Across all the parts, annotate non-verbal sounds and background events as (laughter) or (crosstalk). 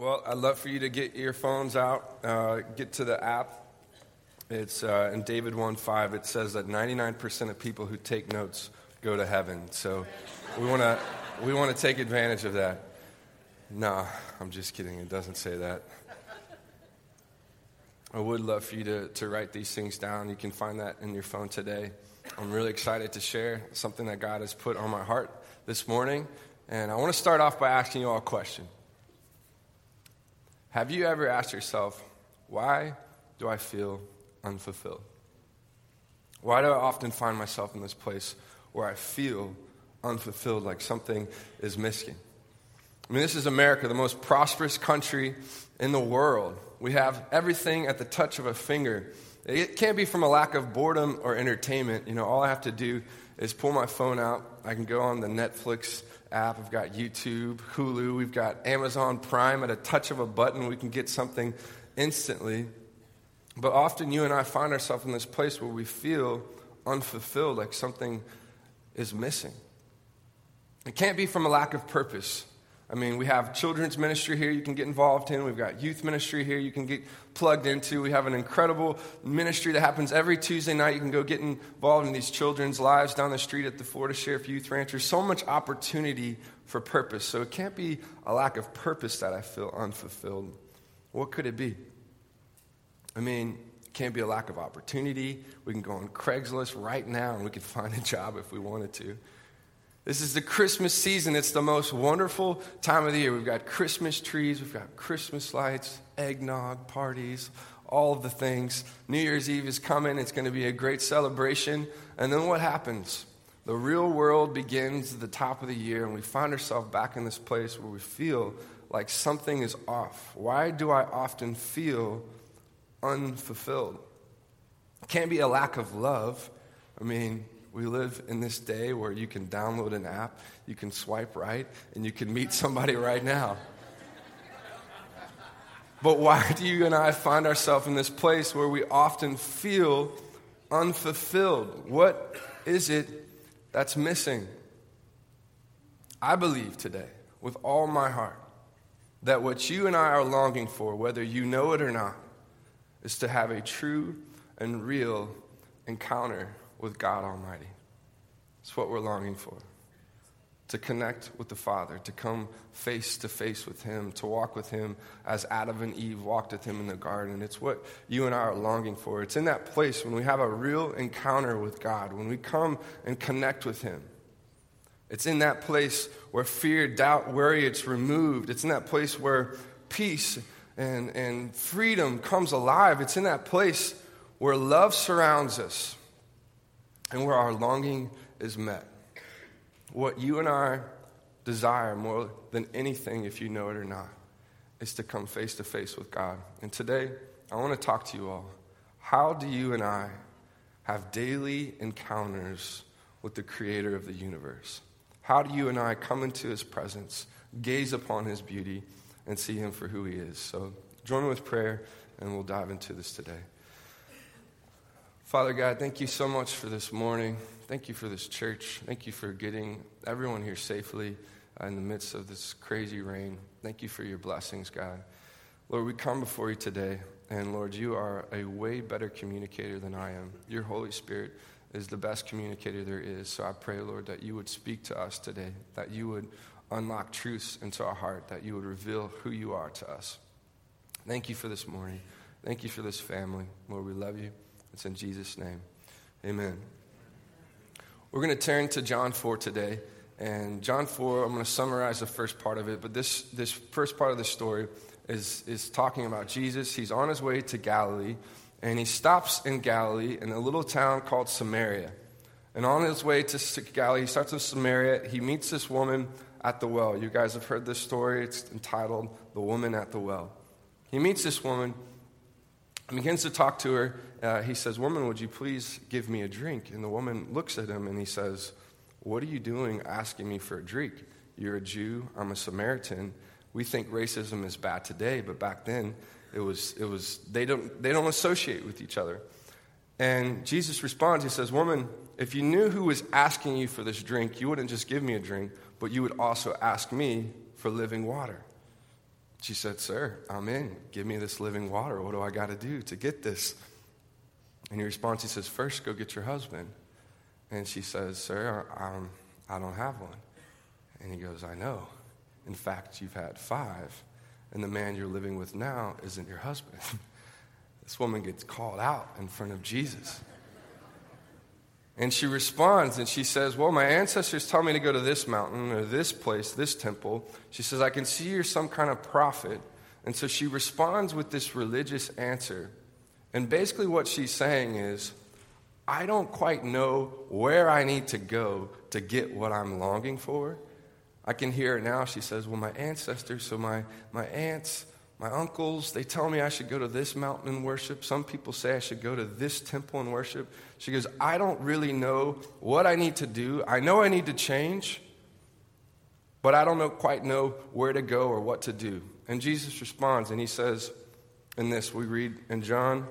Well, I'd love for you to get your phones out, uh, get to the app. It's uh, in David 1:5. It says that 99% of people who take notes go to heaven. So we want to we want to take advantage of that. No, I'm just kidding. It doesn't say that. I would love for you to, to write these things down. You can find that in your phone today. I'm really excited to share something that God has put on my heart this morning. And I want to start off by asking you all a question. Have you ever asked yourself, why do I feel unfulfilled? Why do I often find myself in this place where I feel unfulfilled, like something is missing? I mean, this is America, the most prosperous country in the world. We have everything at the touch of a finger. It can't be from a lack of boredom or entertainment. You know, all I have to do is pull my phone out. I can go on the Netflix app. We've got YouTube, Hulu, we've got Amazon Prime. At a touch of a button, we can get something instantly. But often you and I find ourselves in this place where we feel unfulfilled, like something is missing. It can't be from a lack of purpose. I mean, we have children's ministry here you can get involved in. We've got youth ministry here you can get plugged into. We have an incredible ministry that happens every Tuesday night. You can go get involved in these children's lives down the street at the Florida Sheriff Youth Ranch. There's so much opportunity for purpose. So it can't be a lack of purpose that I feel unfulfilled. What could it be? I mean, it can't be a lack of opportunity. We can go on Craigslist right now and we could (laughs) find a job if we wanted to. This is the Christmas season. It's the most wonderful time of the year. We've got Christmas trees, we've got Christmas lights, eggnog, parties, all of the things. New Year's Eve is coming. It's going to be a great celebration. And then what happens? The real world begins at the top of the year, and we find ourselves back in this place where we feel like something is off. Why do I often feel unfulfilled? It can't be a lack of love. I mean, we live in this day where you can download an app, you can swipe right, and you can meet somebody right now. But why do you and I find ourselves in this place where we often feel unfulfilled? What is it that's missing? I believe today, with all my heart, that what you and I are longing for, whether you know it or not, is to have a true and real encounter with God Almighty. It's what we're longing for. To connect with the Father, to come face to face with Him, to walk with Him as Adam and Eve walked with Him in the garden. It's what you and I are longing for. It's in that place when we have a real encounter with God, when we come and connect with Him. It's in that place where fear, doubt, worry, it's removed. It's in that place where peace and, and freedom comes alive. It's in that place where love surrounds us and where our longing is met. What you and I desire more than anything, if you know it or not, is to come face to face with God. And today, I want to talk to you all. How do you and I have daily encounters with the creator of the universe? How do you and I come into his presence, gaze upon his beauty, and see him for who he is? So join me with prayer, and we'll dive into this today. Father God, thank you so much for this morning. Thank you for this church. Thank you for getting everyone here safely uh, in the midst of this crazy rain. Thank you for your blessings, God. Lord, we come before you today, and Lord, you are a way better communicator than I am. Your Holy Spirit is the best communicator there is. So I pray, Lord, that you would speak to us today, that you would unlock truths into our heart, that you would reveal who you are to us. Thank you for this morning. Thank you for this family. Lord, we love you. It's in Jesus' name. Amen. We're going to turn to John 4 today. And John 4, I'm going to summarize the first part of it, but this, this first part of the story is, is talking about Jesus. He's on his way to Galilee, and he stops in Galilee in a little town called Samaria. And on his way to Galilee, he starts in Samaria. He meets this woman at the well. You guys have heard this story. It's entitled The Woman at the Well. He meets this woman, begins to talk to her. Uh, he says, Woman, would you please give me a drink? And the woman looks at him and he says, What are you doing asking me for a drink? You're a Jew, I'm a Samaritan. We think racism is bad today, but back then it was, it was they, don't, they don't associate with each other. And Jesus responds, He says, Woman, if you knew who was asking you for this drink, you wouldn't just give me a drink, but you would also ask me for living water. She said, Sir, I'm in. Give me this living water. What do I got to do to get this? And he responds, He says, First, go get your husband. And she says, Sir, I'm, I don't have one. And he goes, I know. In fact, you've had five, and the man you're living with now isn't your husband. (laughs) this woman gets called out in front of Jesus. And she responds and she says, Well, my ancestors tell me to go to this mountain or this place, this temple. She says, I can see you're some kind of prophet. And so she responds with this religious answer. And basically, what she's saying is, I don't quite know where I need to go to get what I'm longing for. I can hear her now. She says, Well, my ancestors, so my, my aunts, my uncles, they tell me I should go to this mountain and worship. Some people say I should go to this temple and worship. She goes, I don't really know what I need to do. I know I need to change, but I don't know, quite know where to go or what to do. And Jesus responds, and he says, in this, we read in John,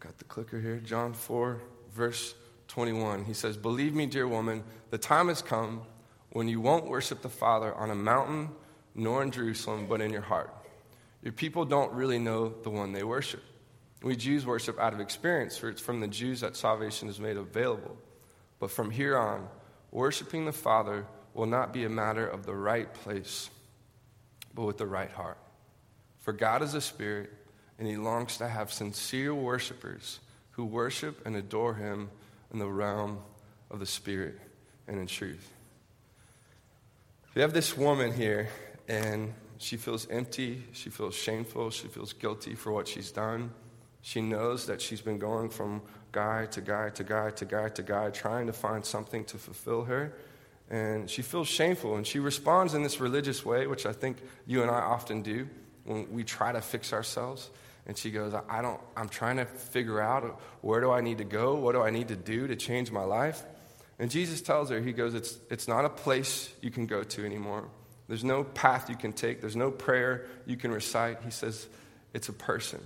got the clicker here, John 4, verse 21. He says, Believe me, dear woman, the time has come when you won't worship the Father on a mountain nor in Jerusalem, but in your heart. Your people don't really know the one they worship. We Jews worship out of experience, for it's from the Jews that salvation is made available. But from here on, worshiping the Father will not be a matter of the right place, but with the right heart. For God is a spirit, and he longs to have sincere worshipers who worship and adore him in the realm of the Spirit and in truth. We have this woman here, and she feels empty, she feels shameful, she feels guilty for what she's done. She knows that she's been going from guy to guy to guy to guy to guy, trying to find something to fulfill her. And she feels shameful, and she responds in this religious way, which I think you and I often do when we try to fix ourselves. And she goes, I don't, I'm trying to figure out where do I need to go? What do I need to do to change my life? And Jesus tells her, He goes, it's, it's not a place you can go to anymore. There's no path you can take, there's no prayer you can recite. He says, it's a person.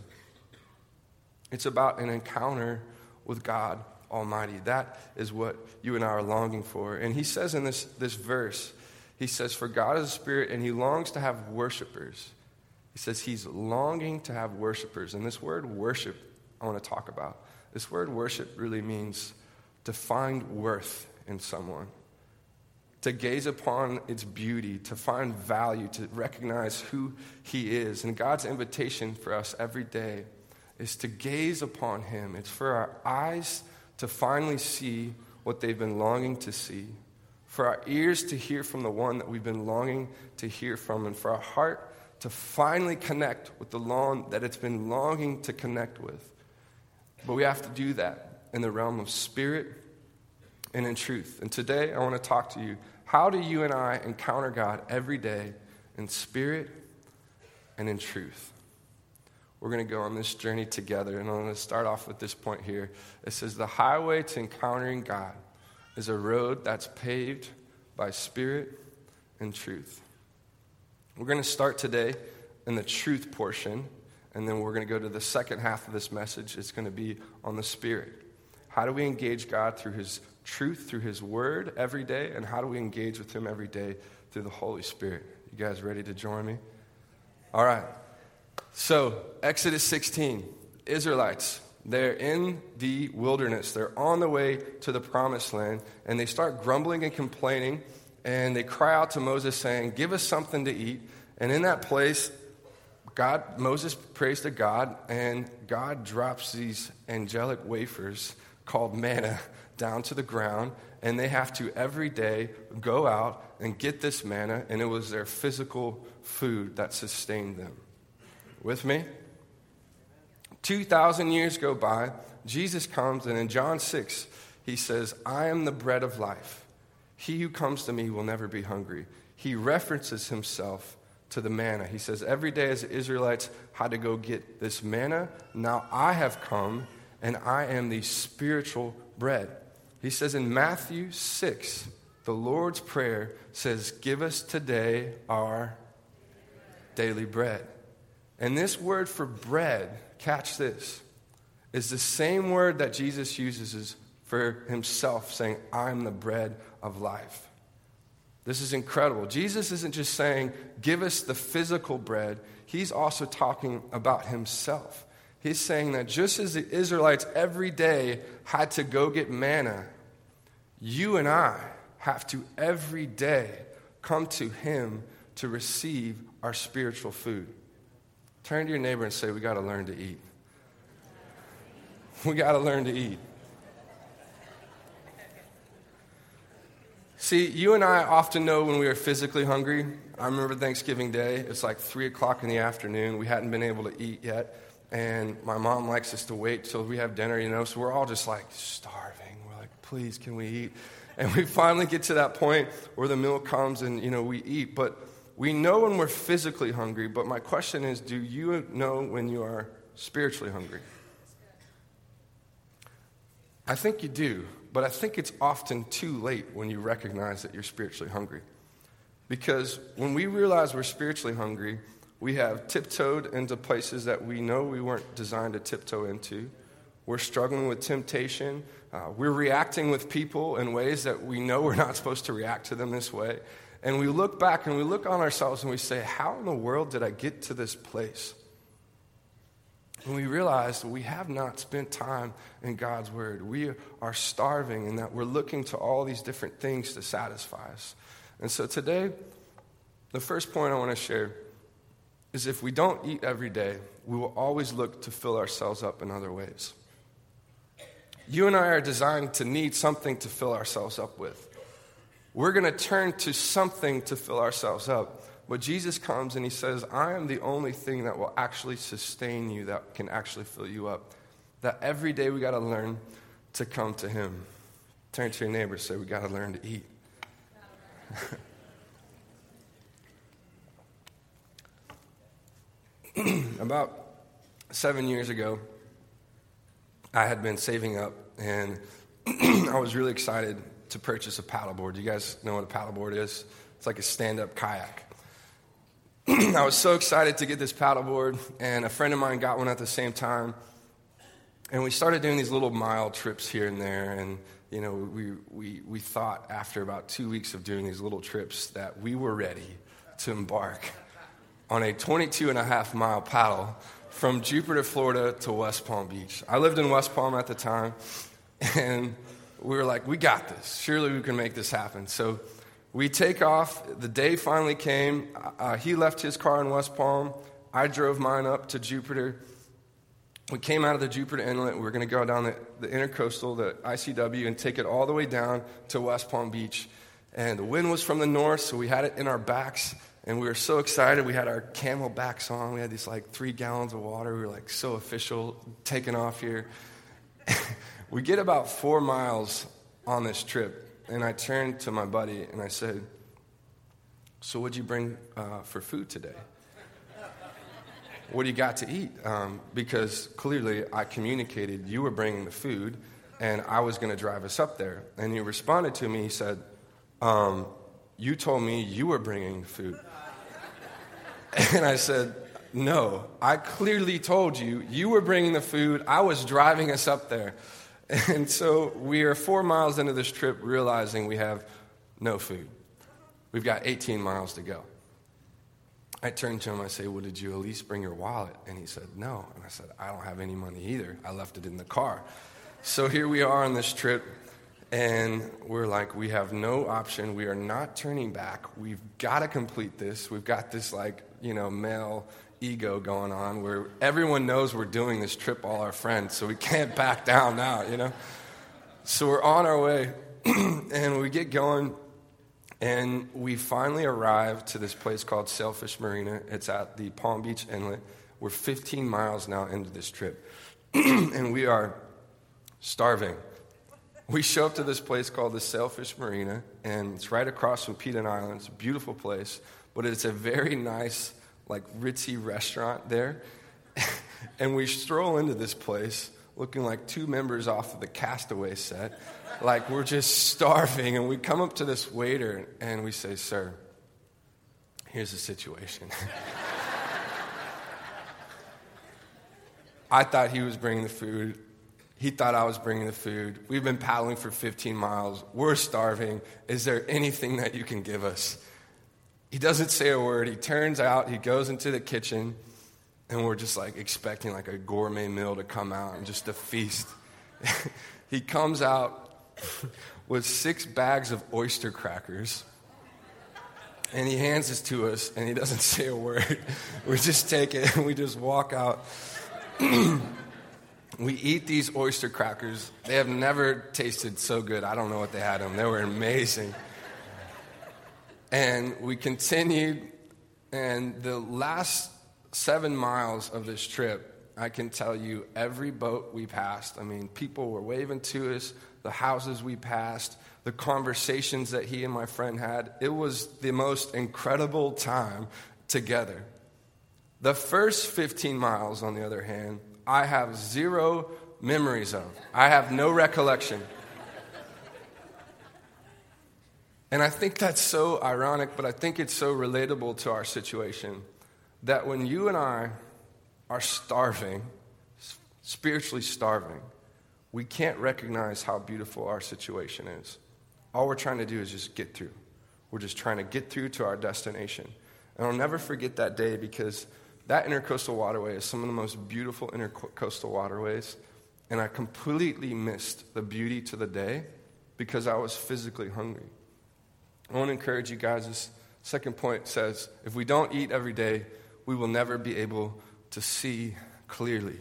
It's about an encounter with God Almighty. That is what you and I are longing for. And he says in this, this verse, he says, For God is a spirit, and he longs to have worshipers. He says he's longing to have worshipers. And this word worship, I want to talk about. This word worship really means to find worth in someone, to gaze upon its beauty, to find value, to recognize who he is. And God's invitation for us every day is to gaze upon him. It's for our eyes to finally see what they've been longing to see, for our ears to hear from the one that we've been longing to hear from, and for our heart to finally connect with the lawn that it's been longing to connect with. But we have to do that in the realm of spirit and in truth. And today I want to talk to you how do you and I encounter God every day in spirit and in truth? We're going to go on this journey together, and I'm going to start off with this point here. It says, The highway to encountering God is a road that's paved by spirit and truth. We're going to start today in the truth portion, and then we're going to go to the second half of this message. It's going to be on the Spirit. How do we engage God through His truth, through His Word every day, and how do we engage with Him every day through the Holy Spirit? You guys ready to join me? All right. So, Exodus 16, Israelites, they're in the wilderness. They're on the way to the promised land, and they start grumbling and complaining and they cry out to Moses saying, Give us something to eat. And in that place, God, Moses prays to God, and God drops these angelic wafers called manna down to the ground, and they have to every day go out and get this manna, and it was their physical food that sustained them. With me? 2,000 years go by, Jesus comes, and in John 6, he says, I am the bread of life. He who comes to me will never be hungry. He references himself to the manna. He says, Every day as the Israelites had to go get this manna, now I have come and I am the spiritual bread. He says in Matthew 6, the Lord's Prayer says, Give us today our daily bread. And this word for bread, catch this, is the same word that Jesus uses for himself, saying, I'm the bread of life. This is incredible. Jesus isn't just saying, give us the physical bread, he's also talking about himself. He's saying that just as the Israelites every day had to go get manna, you and I have to every day come to him to receive our spiritual food. Turn to your neighbor and say, We got to learn to eat. (laughs) We got to learn to eat. See, you and I often know when we are physically hungry. I remember Thanksgiving Day. It's like 3 o'clock in the afternoon. We hadn't been able to eat yet. And my mom likes us to wait till we have dinner, you know, so we're all just like starving. We're like, please, can we eat? And we finally get to that point where the meal comes and, you know, we eat. But we know when we're physically hungry. But my question is do you know when you are spiritually hungry? I think you do. But I think it's often too late when you recognize that you're spiritually hungry. Because when we realize we're spiritually hungry, we have tiptoed into places that we know we weren't designed to tiptoe into. We're struggling with temptation. Uh, we're reacting with people in ways that we know we're not supposed to react to them this way. And we look back and we look on ourselves and we say, How in the world did I get to this place? And we realize that we have not spent time in God's Word. We are starving and that we're looking to all these different things to satisfy us. And so today, the first point I want to share is if we don't eat every day, we will always look to fill ourselves up in other ways. You and I are designed to need something to fill ourselves up with. We're going to turn to something to fill ourselves up. But Jesus comes and he says, I am the only thing that will actually sustain you, that can actually fill you up. That every day we got to learn to come to him. Turn to your neighbor say, We got to learn to eat. (laughs) (clears throat) About seven years ago, I had been saving up and (clears throat) I was really excited to purchase a paddleboard. You guys know what a paddleboard is? It's like a stand up kayak. (clears throat) I was so excited to get this paddleboard, and a friend of mine got one at the same time. And we started doing these little mile trips here and there. And, you know, we, we, we thought after about two weeks of doing these little trips that we were ready to embark on a 22 and a half mile paddle from Jupiter, Florida to West Palm Beach. I lived in West Palm at the time, (laughs) and we were like, we got this. Surely we can make this happen. So we take off. The day finally came. Uh, he left his car in West Palm. I drove mine up to Jupiter. We came out of the Jupiter Inlet. We were going to go down the, the intercoastal, the ICW, and take it all the way down to West Palm Beach. And the wind was from the north, so we had it in our backs. And we were so excited. We had our CamelBaks on. We had these like three gallons of water. We were like so official, taking off here. (laughs) we get about four miles on this trip and I turned to my buddy and I said, So, what'd you bring uh, for food today? what do you got to eat? Um, because clearly I communicated you were bringing the food and I was going to drive us up there. And he responded to me, he said, um, You told me you were bringing food. (laughs) and I said, No, I clearly told you you were bringing the food. I was driving us up there. (laughs) And so we are four miles into this trip realizing we have no food. We've got 18 miles to go. I turned to him, I say, Well, did you at least bring your wallet? And he said, No. And I said, I don't have any money either. I left it in the car. So here we are on this trip, and we're like, We have no option. We are not turning back. We've got to complete this. We've got this, like, you know, male ego going on where everyone knows we're doing this trip, all our friends, so we (laughs) can't back down now, you know? So we're on our way, (clears throat) and we get going, and we finally arrive to this place called Sailfish Marina. It's at the Palm Beach Inlet. We're 15 miles now into this trip, (clears throat) and we are starving. We show up to this place called the Sailfish Marina, and it's right across from Peanut Island. It's a beautiful place, but it's a very nice like ritzy restaurant there. (laughs) and we stroll into this place looking like two members off of the Castaway set. Like we're just starving. And we come up to this waiter and we say, Sir, here's the situation. (laughs) I thought he was bringing the food. He thought I was bringing the food. We've been paddling for 15 miles. We're starving. Is there anything that you can give us? He doesn't say a word. He turns out, he goes into the kitchen, and we're just like expecting like a gourmet meal to come out and just a feast. (laughs) he comes out with six bags of oyster crackers. And he hands this to us, and he doesn't (laughs) say a word. (laughs) We just take it and we just walk out. (clears throat) we eat these oyster crackers. They have never tasted so good. I don't know what they had them. They were amazing. And we continued, and the last seven miles of this trip, I can tell you every boat we passed, I mean, people were waving to us, the houses we passed, the conversations that he and my friend had. It was the most incredible time together. The first 15 miles, on the other hand, I have zero memories of. I have no recollection. And I think that's so ironic, but I think it's so relatable to our situation that when you and I are starving, spiritually starving, we can't recognize how beautiful our situation is. All we're trying to do is just get through. We're just trying to get through to our destination. And I'll never forget that day because that intercoastal waterway is some of the most beautiful intercoastal waterways. And I completely missed the beauty to the day because I was physically hungry. I want to encourage you guys. This second point says if we don't eat every day, we will never be able to see clearly.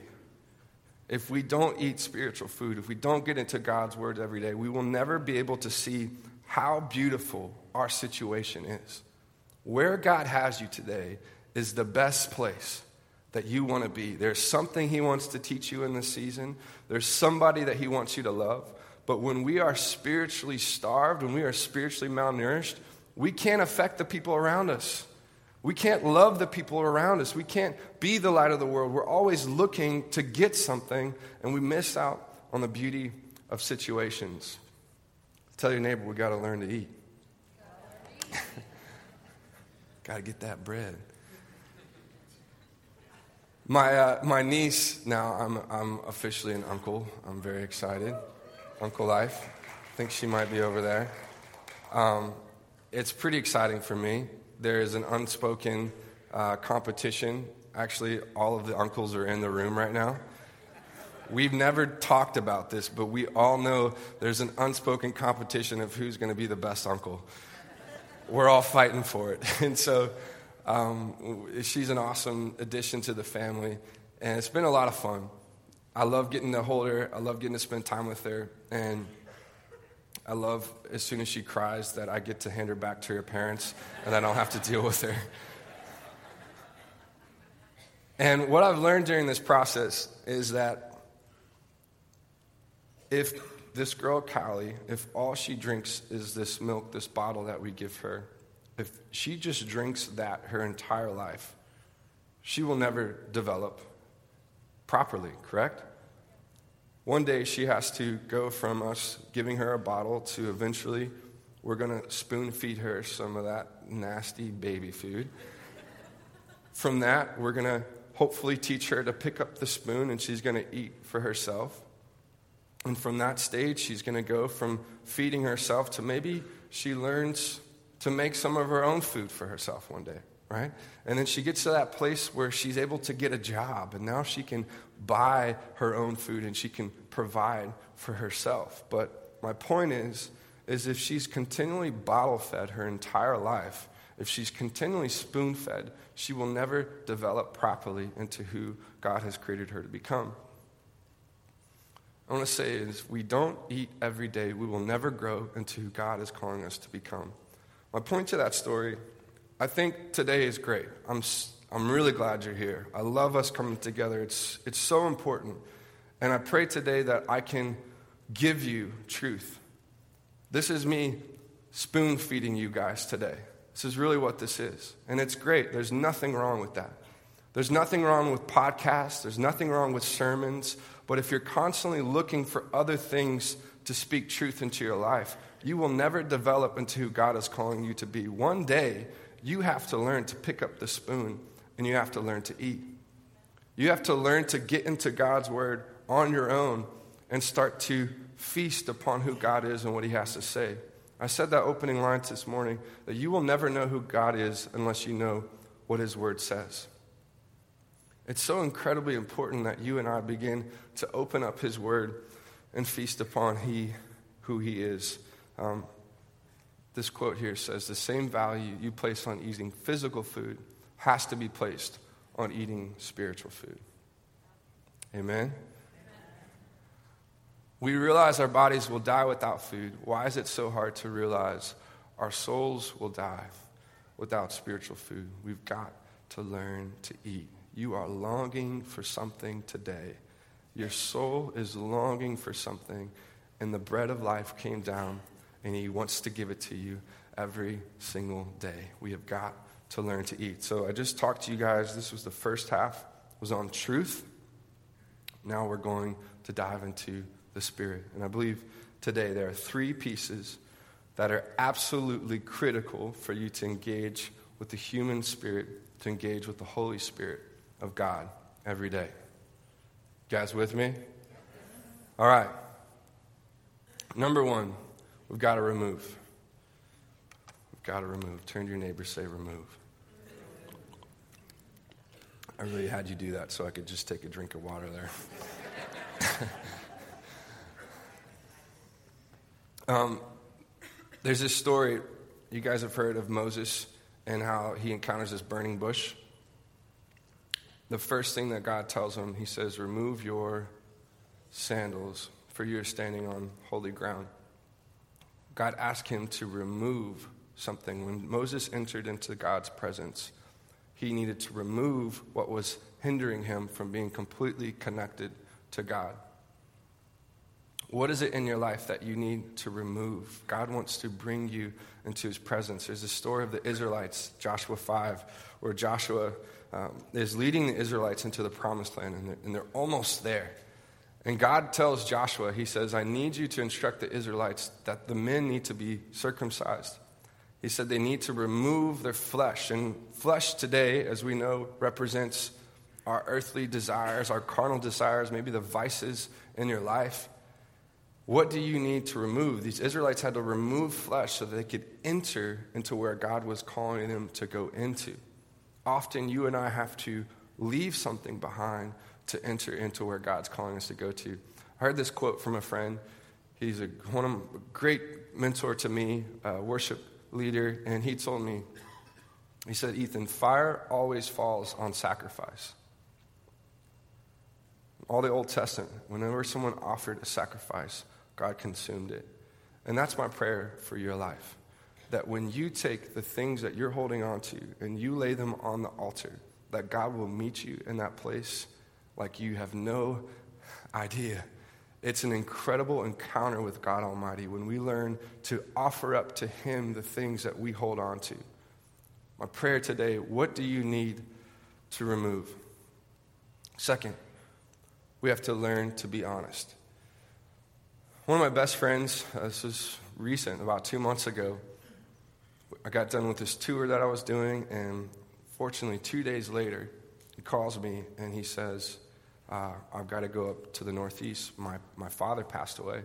If we don't eat spiritual food, if we don't get into God's word every day, we will never be able to see how beautiful our situation is. Where God has you today is the best place that you want to be. There's something He wants to teach you in this season, there's somebody that He wants you to love. But when we are spiritually starved, when we are spiritually malnourished, we can't affect the people around us. We can't love the people around us. We can't be the light of the world. We're always looking to get something, and we miss out on the beauty of situations. Tell your neighbor, we got to learn to eat. (laughs) got to get that bread. My, uh, my niece, now I'm, I'm officially an uncle. I'm very excited. Uncle Life. I think she might be over there. Um, it's pretty exciting for me. There is an unspoken uh, competition. Actually, all of the uncles are in the room right now. We've never talked about this, but we all know there's an unspoken competition of who's going to be the best uncle. We're all fighting for it. (laughs) And so um, she's an awesome addition to the family, and it's been a lot of fun. I love getting to hold her, I love getting to spend time with her, and I love as soon as she cries that I get to hand her back to her parents and I don't have to deal with her. And what I've learned during this process is that if this girl, Callie, if all she drinks is this milk, this bottle that we give her, if she just drinks that her entire life, she will never develop properly, correct? One day she has to go from us giving her a bottle to eventually we're going to spoon feed her some of that nasty baby food. From that, we're going to hopefully teach her to pick up the spoon and she's going to eat for herself. And from that stage, she's going to go from feeding herself to maybe she learns to make some of her own food for herself one day, right? And then she gets to that place where she's able to get a job, and now she can buy her own food and she can provide for herself. But my point is, is if she's continually bottle fed her entire life, if she's continually spoon fed, she will never develop properly into who God has created her to become. I want to say is we don't eat every day, we will never grow into who God is calling us to become. My point to that story, I think today is great. I'm, I'm really glad you're here. I love us coming together. It's, it's so important. And I pray today that I can give you truth. This is me spoon feeding you guys today. This is really what this is. And it's great. There's nothing wrong with that. There's nothing wrong with podcasts, there's nothing wrong with sermons. But if you're constantly looking for other things to speak truth into your life, you will never develop into who God is calling you to be. One day, you have to learn to pick up the spoon and you have to learn to eat. You have to learn to get into God's word on your own and start to feast upon who God is and what He has to say. I said that opening line this morning that you will never know who God is unless you know what His Word says. It's so incredibly important that you and I begin to open up His Word and feast upon He, who He is. Um, this quote here says the same value you place on eating physical food has to be placed on eating spiritual food. Amen? We realize our bodies will die without food. Why is it so hard to realize our souls will die without spiritual food? We've got to learn to eat. You are longing for something today. Your soul is longing for something, and the bread of life came down, and He wants to give it to you every single day. We have got to learn to eat. So I just talked to you guys. This was the first half was on truth. Now we're going to dive into the Spirit. And I believe today there are three pieces that are absolutely critical for you to engage with the human spirit, to engage with the Holy Spirit of God every day. You guys with me? All right. Number one, we've got to remove. We've got to remove. Turn to your neighbor, say remove. I really had you do that so I could just take a drink of water there. (laughs) Um, there's this story, you guys have heard of Moses and how he encounters this burning bush. The first thing that God tells him, he says, Remove your sandals, for you are standing on holy ground. God asked him to remove something. When Moses entered into God's presence, he needed to remove what was hindering him from being completely connected to God. What is it in your life that you need to remove? God wants to bring you into his presence. There's a story of the Israelites, Joshua 5, where Joshua um, is leading the Israelites into the promised land, and they're, and they're almost there. And God tells Joshua, He says, I need you to instruct the Israelites that the men need to be circumcised. He said they need to remove their flesh. And flesh today, as we know, represents our earthly desires, our carnal desires, maybe the vices in your life. What do you need to remove? These Israelites had to remove flesh so that they could enter into where God was calling them to go into. Often you and I have to leave something behind to enter into where God's calling us to go to. I heard this quote from a friend. He's a, one of, a great mentor to me, a worship leader, and he told me, he said, Ethan, fire always falls on sacrifice. All the Old Testament, whenever someone offered a sacrifice, God consumed it. And that's my prayer for your life. That when you take the things that you're holding on to and you lay them on the altar, that God will meet you in that place like you have no idea. It's an incredible encounter with God Almighty when we learn to offer up to Him the things that we hold on to. My prayer today what do you need to remove? Second, we have to learn to be honest. One of my best friends, uh, this was recent, about two months ago, I got done with this tour that I was doing, and fortunately, two days later, he calls me and he says, uh, I've got to go up to the Northeast. My, my father passed away.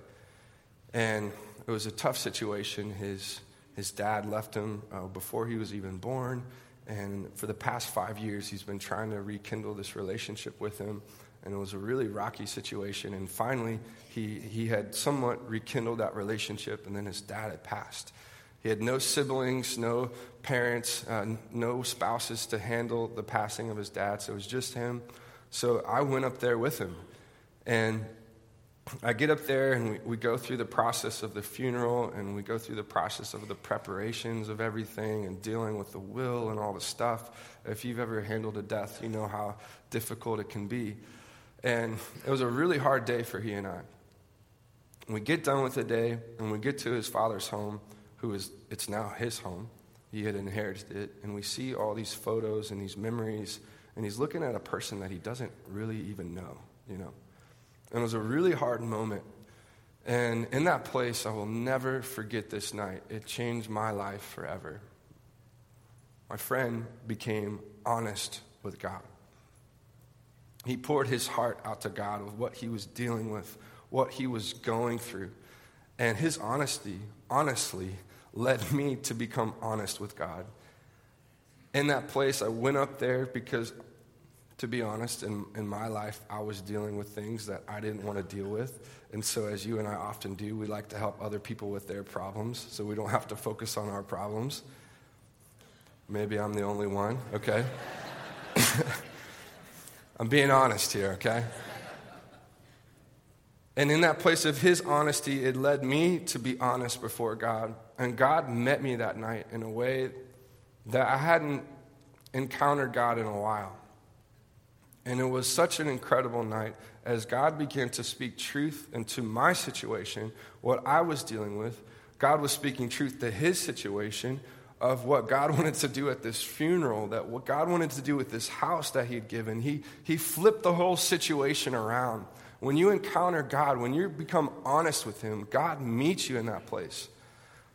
And it was a tough situation. His, his dad left him uh, before he was even born. And for the past five years, he's been trying to rekindle this relationship with him and it was a really rocky situation. And finally, he, he had somewhat rekindled that relationship, and then his dad had passed. He had no siblings, no parents, uh, no spouses to handle the passing of his dad, so it was just him. So I went up there with him. And I get up there and we, we go through the process of the funeral and we go through the process of the preparations of everything and dealing with the will and all the stuff. If you've ever handled a death, you know how difficult it can be. And it was a really hard day for he and I. We get done with the day and we get to his father's home, who is, it's now his home. He had inherited it. And we see all these photos and these memories. And he's looking at a person that he doesn't really even know, you know. And it was a really hard moment. And in that place, I will never forget this night. It changed my life forever. My friend became honest with God. He poured his heart out to God with what he was dealing with, what he was going through. And his honesty, honestly, led me to become honest with God. In that place, I went up there because, to be honest, in, in my life, I was dealing with things that I didn't want to deal with. And so, as you and I often do, we like to help other people with their problems so we don't have to focus on our problems. Maybe I'm the only one, okay? (laughs) I'm being honest here, okay? And in that place of his honesty, it led me to be honest before God. And God met me that night in a way that I hadn't encountered God in a while. And it was such an incredible night as God began to speak truth into my situation, what I was dealing with. God was speaking truth to his situation of what God (laughs) wanted to do at this funeral, that what God wanted to do with this house that he had given. He, he flipped the whole situation around. When you encounter God, when you become honest with Him, God meets you in that place.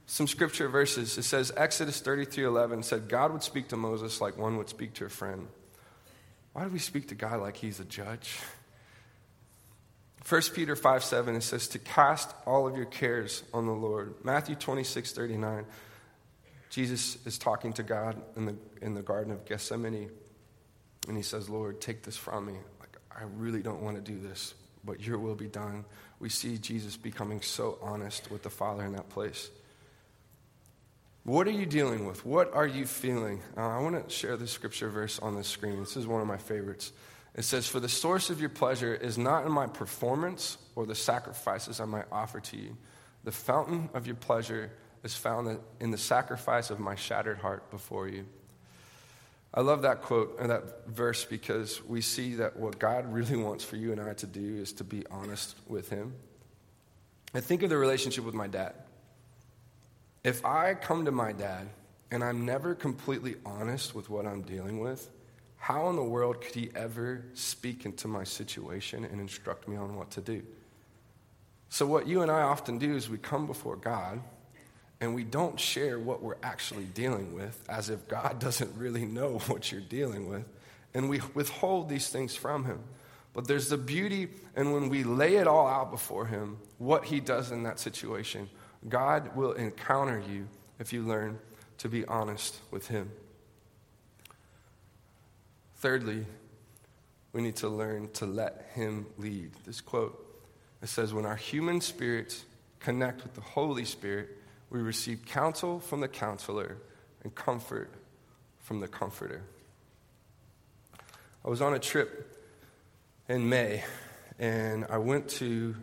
Some scripture verses. It says, Exodus 33:11 said, God would speak to Moses like one would speak to a friend. Why do we speak to God like He's a judge? 1 Peter 5 7, it says, To cast all of your cares on the Lord. Matthew 26 39, Jesus is talking to God in the, in the Garden of Gethsemane, and He says, Lord, take this from me. Like, I really don't want to do this but your will be done. We see Jesus becoming so honest with the Father in that place. What are you dealing with? What are you feeling? Uh, I want to share the scripture verse on the screen. This is one of my favorites. It says, For the source of your pleasure is not in my performance or the sacrifices I might offer to you. The fountain of your pleasure is found in the sacrifice of my shattered heart before you. I love that quote and that verse because we see that what God really wants for you and I to do is to be honest with Him. I think of the relationship with my dad. If I come to my dad and I'm never completely honest with what I'm dealing with, how in the world could he ever speak into my situation and instruct me on what to do? So, what you and I often do is we come before God and we don't share what we're actually dealing with as if God (laughs) doesn't really know what you're dealing with. And we withhold these things from Him. But there's the beauty, and when we lay it all out before Him, what He does in that situation, God will encounter you if you learn to be honest with Him. Thirdly, we need to learn to let Him lead. This quote it says, When our human spirits connect with the Holy Spirit, we receive counsel from the counselor and comfort from the comforter. I was on a trip in May and I went to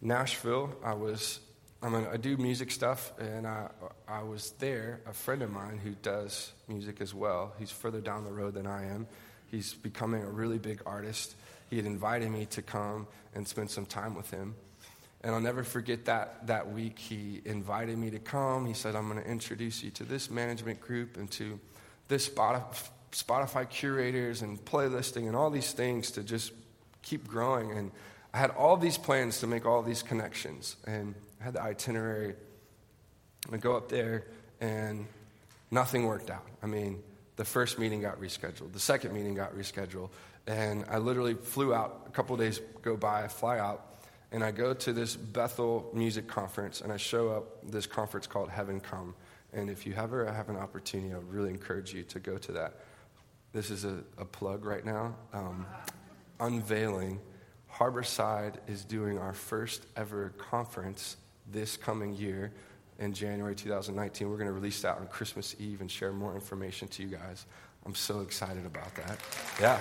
Nashville. I was I'm a, I do music stuff, and I, I was there. A friend of mine who does music as well. He's further down the road than I am. He's becoming a really big artist. He had invited me to come and spend some time with him. And I'll never forget that, that week. He invited me to come. He said, I'm going to introduce you to this management group and to this Spotify curators and playlisting and all these things to just keep growing. And I had all these plans to make all these connections. And I had the itinerary. I go up there, and nothing worked out. I mean, the first meeting got rescheduled, the second meeting got rescheduled. And I literally flew out. A couple days go by, I fly out and I go to this Bethel music conference, and I show up this conference called Heaven Come. And if you ever have an opportunity, I would really encourage you to go to that. This is a, a plug right now. Um, unveiling, Harborside is doing our first ever conference this coming year in January 2019. We're going to release that on Christmas Eve and share more information to you guys. I'm so excited about that. Yeah.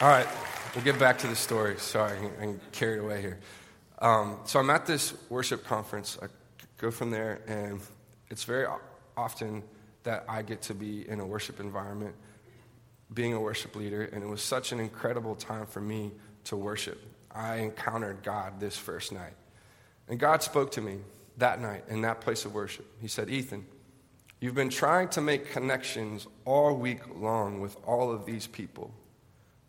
All right. We'll get back to the story. Sorry, I'm carried away here. Um, so I'm at this worship conference. I go from there, and it's very often that I get to be in a worship environment, being a worship leader, and it was such an incredible time for me to worship. I encountered God this first night. And God spoke to me that night in that place of worship. He said, Ethan, you've been trying to make connections all week long with all of these people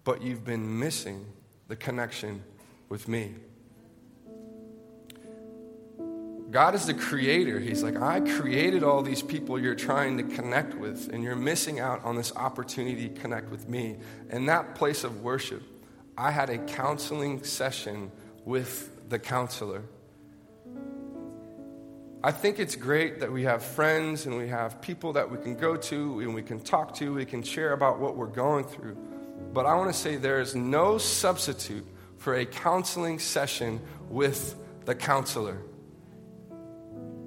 but you've been missing the connection with me. God is the creator. He's like, I created all these people you're trying to connect with, and you're missing out on this opportunity to connect with me. In that place of worship, I had a counseling session with the counselor. I think it's great that we have friends and we have people that we can go to and we can talk to, we can share about what we're going through. But I want to say there is no substitute for a counseling session with the counselor.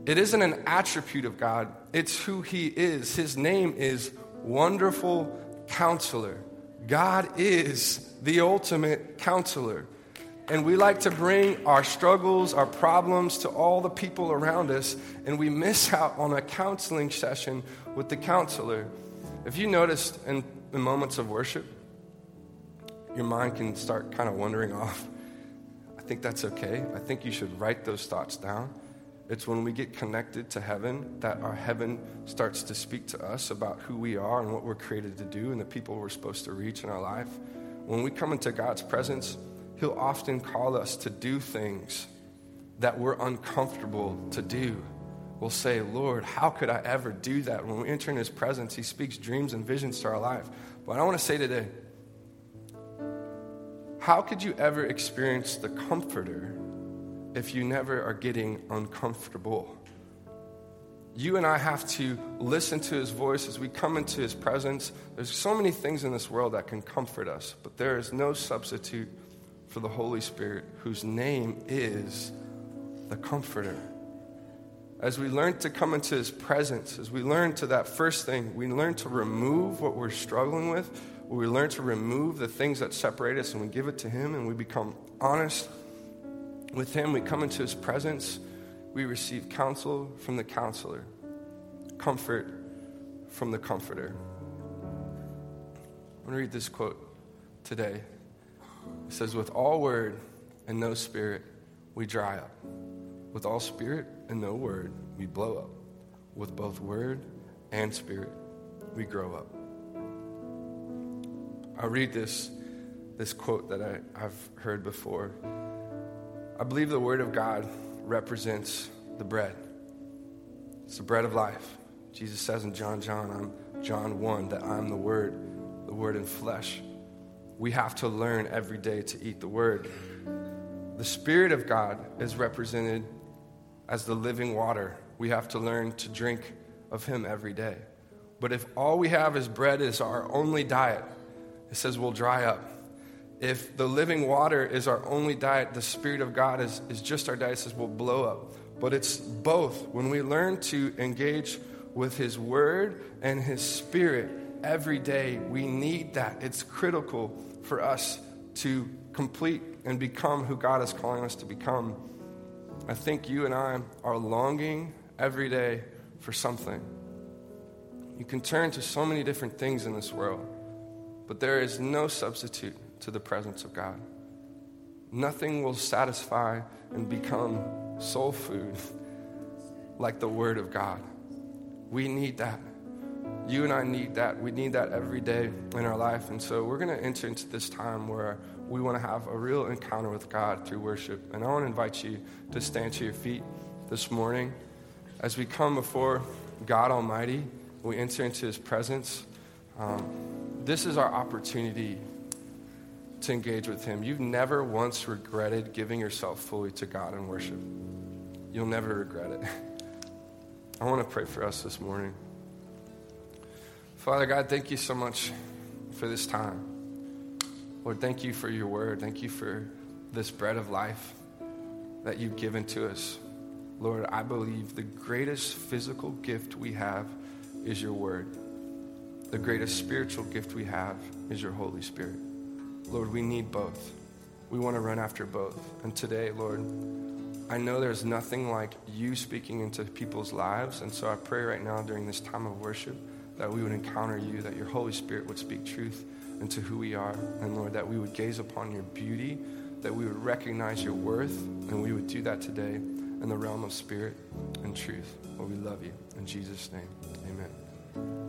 It isn't an attribute of God, it's who He is. His name is Wonderful Counselor. God is the ultimate counselor. And we like to bring our struggles, our problems to all the people around us, and we miss out on a counseling session with the counselor. If you noticed in, in moments of worship, your mind can start kind of wandering (laughs) off. I think that's okay. I think you should write those thoughts down. It's when we get connected to heaven that our heaven starts to speak to us about who we are and what we're created to do and the people we're supposed to reach in our life. When we come into God's presence, He'll often call us to do things that we're uncomfortable to do. We'll say, Lord, how could I ever do that? When we enter in His presence, He speaks dreams and visions to our life. But I want to say today, how could you ever experience the Comforter if you never are getting uncomfortable? You and I have to listen to his voice as we come into his presence. There's so many things in this world that can comfort us, but there is no substitute for the Holy Spirit, whose name is the Comforter. As we learn to come into His presence, as we learn to that first thing, we learn to remove what we're struggling with, we learn to remove the things that separate us, and we give it to Him, and we become honest with Him. We come into His presence, we receive counsel from the counselor, comfort from the comforter. I'm going to read this quote today. It says, With all word and no spirit, we dry up. With all spirit and no word, we blow up. With both word and spirit, we grow up. I'll read this, this quote that I, I've heard before. I believe the Word of God represents the bread. It's the bread of life. Jesus says in John, John, I'm John 1, that I'm the Word, the Word in flesh we have to learn every day to eat the word. The Spirit of God is represented as the living water. We have to learn to drink of Him every day. But if all we have is bread is our only diet, it says we'll dry up. If the living water is our only diet, the Spirit of God is, is just our diet, it says we'll blow up. But it's both. When we learn to engage with His Word and His Spirit every day, we need that. It's critical for us to complete and become who God is calling us to become. I think you and I are longing every day for something. You can turn to so many different things in this world, but there is no substitute to the presence of God. Nothing will satisfy and become soul food (laughs) like the Word of God. We need that. You and I need that. We need that every day in our life. And so we're going to enter into this time where we want to have a real encounter with God through worship. And I want to invite you to stand to your feet this morning as we come before God Almighty. We enter into His presence. Um, this is our opportunity to engage with Him. You've never once regretted giving yourself fully to God in worship. You'll never regret it. (laughs) I want to pray for us this morning. Father God, thank you so much for this time. Lord, thank you for your word. Thank you for this bread of life that you've given to us. Lord, I believe the greatest physical gift we have is your word. The greatest spiritual gift we have is your Holy Spirit. Lord, we need both. We want to run after both. And today, Lord, I know there's nothing like you speaking into people's lives. And so I pray right now during this time of worship that we would encounter you, that your Holy Spirit would speak truth into who we are. And Lord, that we would gaze upon your beauty, that we would recognize your worth, and we would do that today in the realm of spirit and truth. Lord, we love you. In Jesus' name, amen.